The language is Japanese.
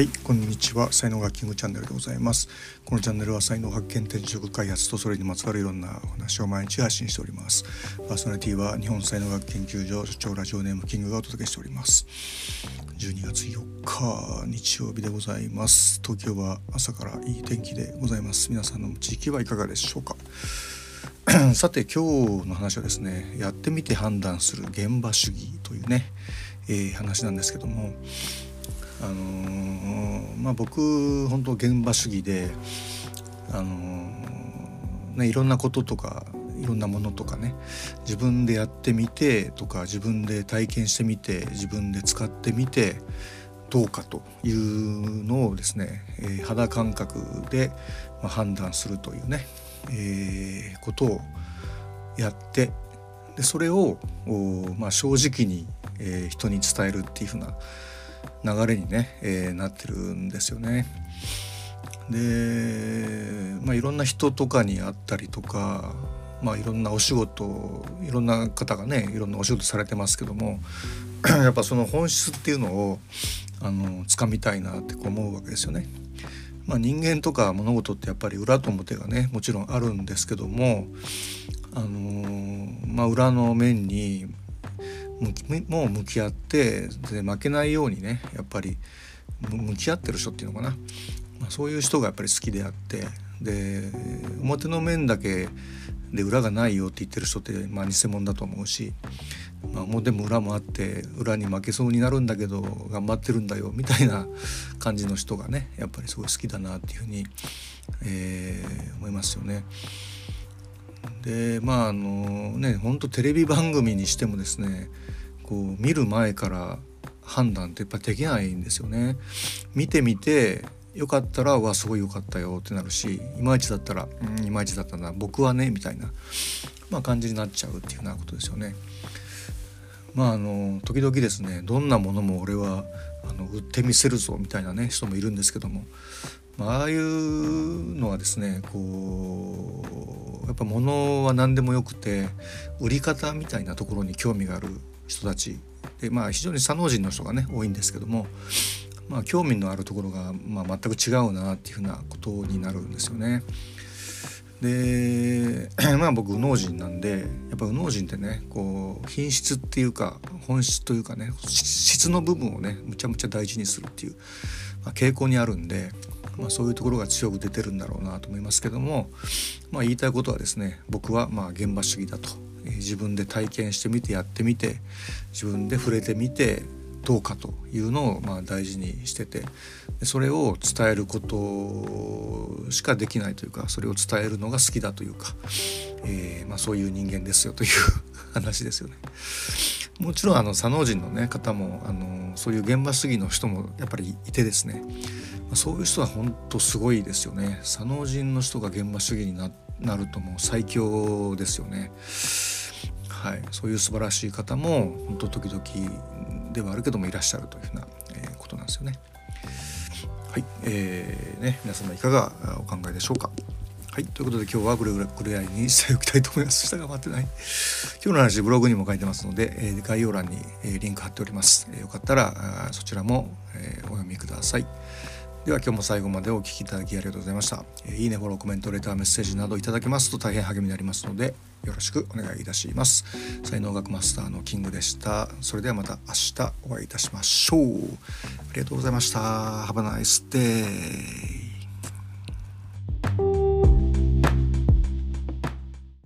はいこんにちは。才能学キングチャンネルでございます。このチャンネルは才能発見転職開発とそれにまつわるいろんなお話を毎日発信しております。パーソナリティは日本才能学研究所所長ラジオネームキングがお届けしております。12月4日日曜日でございます。東京は朝からいい天気でございます。皆さんの地域はいかがでしょうか？さて今日の話はですねやってみて判断する現場主義というね、えー、話なんですけどもあのー、まあ僕本当現場主義であのー、ねいろんなこととかいろんなものとかね自分でやってみてとか自分で体験してみて自分で使ってみてどうかというのをですね、えー、肌感覚で、判断するというね、えー、ことをやってでそれを、まあ、正直に、えー、人に伝えるっていうふうな流れにね、えー、なってるんですよね。で、まあ、いろんな人とかに会ったりとか、まあ、いろんなお仕事いろんな方がねいろんなお仕事されてますけども やっぱその本質っていうのをあの掴みたいなって思うわけですよね。まあ、人間とか物事ってやっぱり裏と表がねもちろんあるんですけども、あのー、まあ、裏の面にもう向き合ってで負けないようにねやっぱり向き合ってる人っていうのかな、まあ、そういう人がやっぱり好きであってで表の面だけで裏がないよって言ってる人って、まあ、偽物だと思うし、まあ、表も裏もあって裏に負けそうになるんだけど頑張ってるんだよみたいな感じの人がねやっぱりすごい好きだなっていうふうに、えー、思いますよね。でまああのねほんとテレビ番組にしてもですねこう見る前から判断ってやっぱできないんですよね。見てみてよかったら「わすごいよかったよ」ってなるしいまいちだったら「うんいまいちだったな僕はね」みたいな、まあ、感じになっちゃうっていうようなことですよね。まああの時々ですねどんなものも俺はあの売ってみせるぞみたいなね人もいるんですけども、まあ、あいうのはですねこうやっぱ物は何でもよくて売り方みたいなところに興味がある人たちでまあ非常に左脳人の人がね多いんですけどもまあ、興味のあるところが、まあ、全く違うなっていうふうなことになるんですよね。で まあ僕右脳人なんでやっぱ右脳人ってねこう品質っていうか本質というかね質の部分をねむちゃむちゃ大事にするっていう、まあ、傾向にあるんで、まあ、そういうところが強く出てるんだろうなと思いますけども、まあ、言いたいことはですね僕はまあ現場主義だと、えー、自分で体験してみてやってみて自分で触れてみてどうかというのをまあ大事にしててそれを伝えることしかできないというかそれを伝えるのが好きだというか、えー、まあ、そういう人間ですよという話ですよね。もちろんあの左脳人の、ね、方もあのそういう現場主義の人もやっぱりいてですねそういう人は本当すごいですよね左脳人の人が現場主義になるともう最強ですよね。はい、そういう素晴らしい方も本当時々ではあるけどもいらっしゃるというふうな、え、ことなんですよね。はい、えー、ね、皆様いかがお考えでしょうか。はい、ということで今日はぐれぐらいにしておきたいと思います。下が待ってない。今日の話ブログにも書いてますので、えー、概要欄に、えー、リンク貼っております。えー、よかったらそちらも、え、お読みください。では今日も最後までお聴きいただきありがとうございました。えー、いいね、フォロー、コメント、レター、メッセージなどいただけますと大変励みになりますので、よろしくお願いいたします。才能学マスターのキングでした。それではまた明日お会いいたしましょう。ありがとうございました。Have a nice day.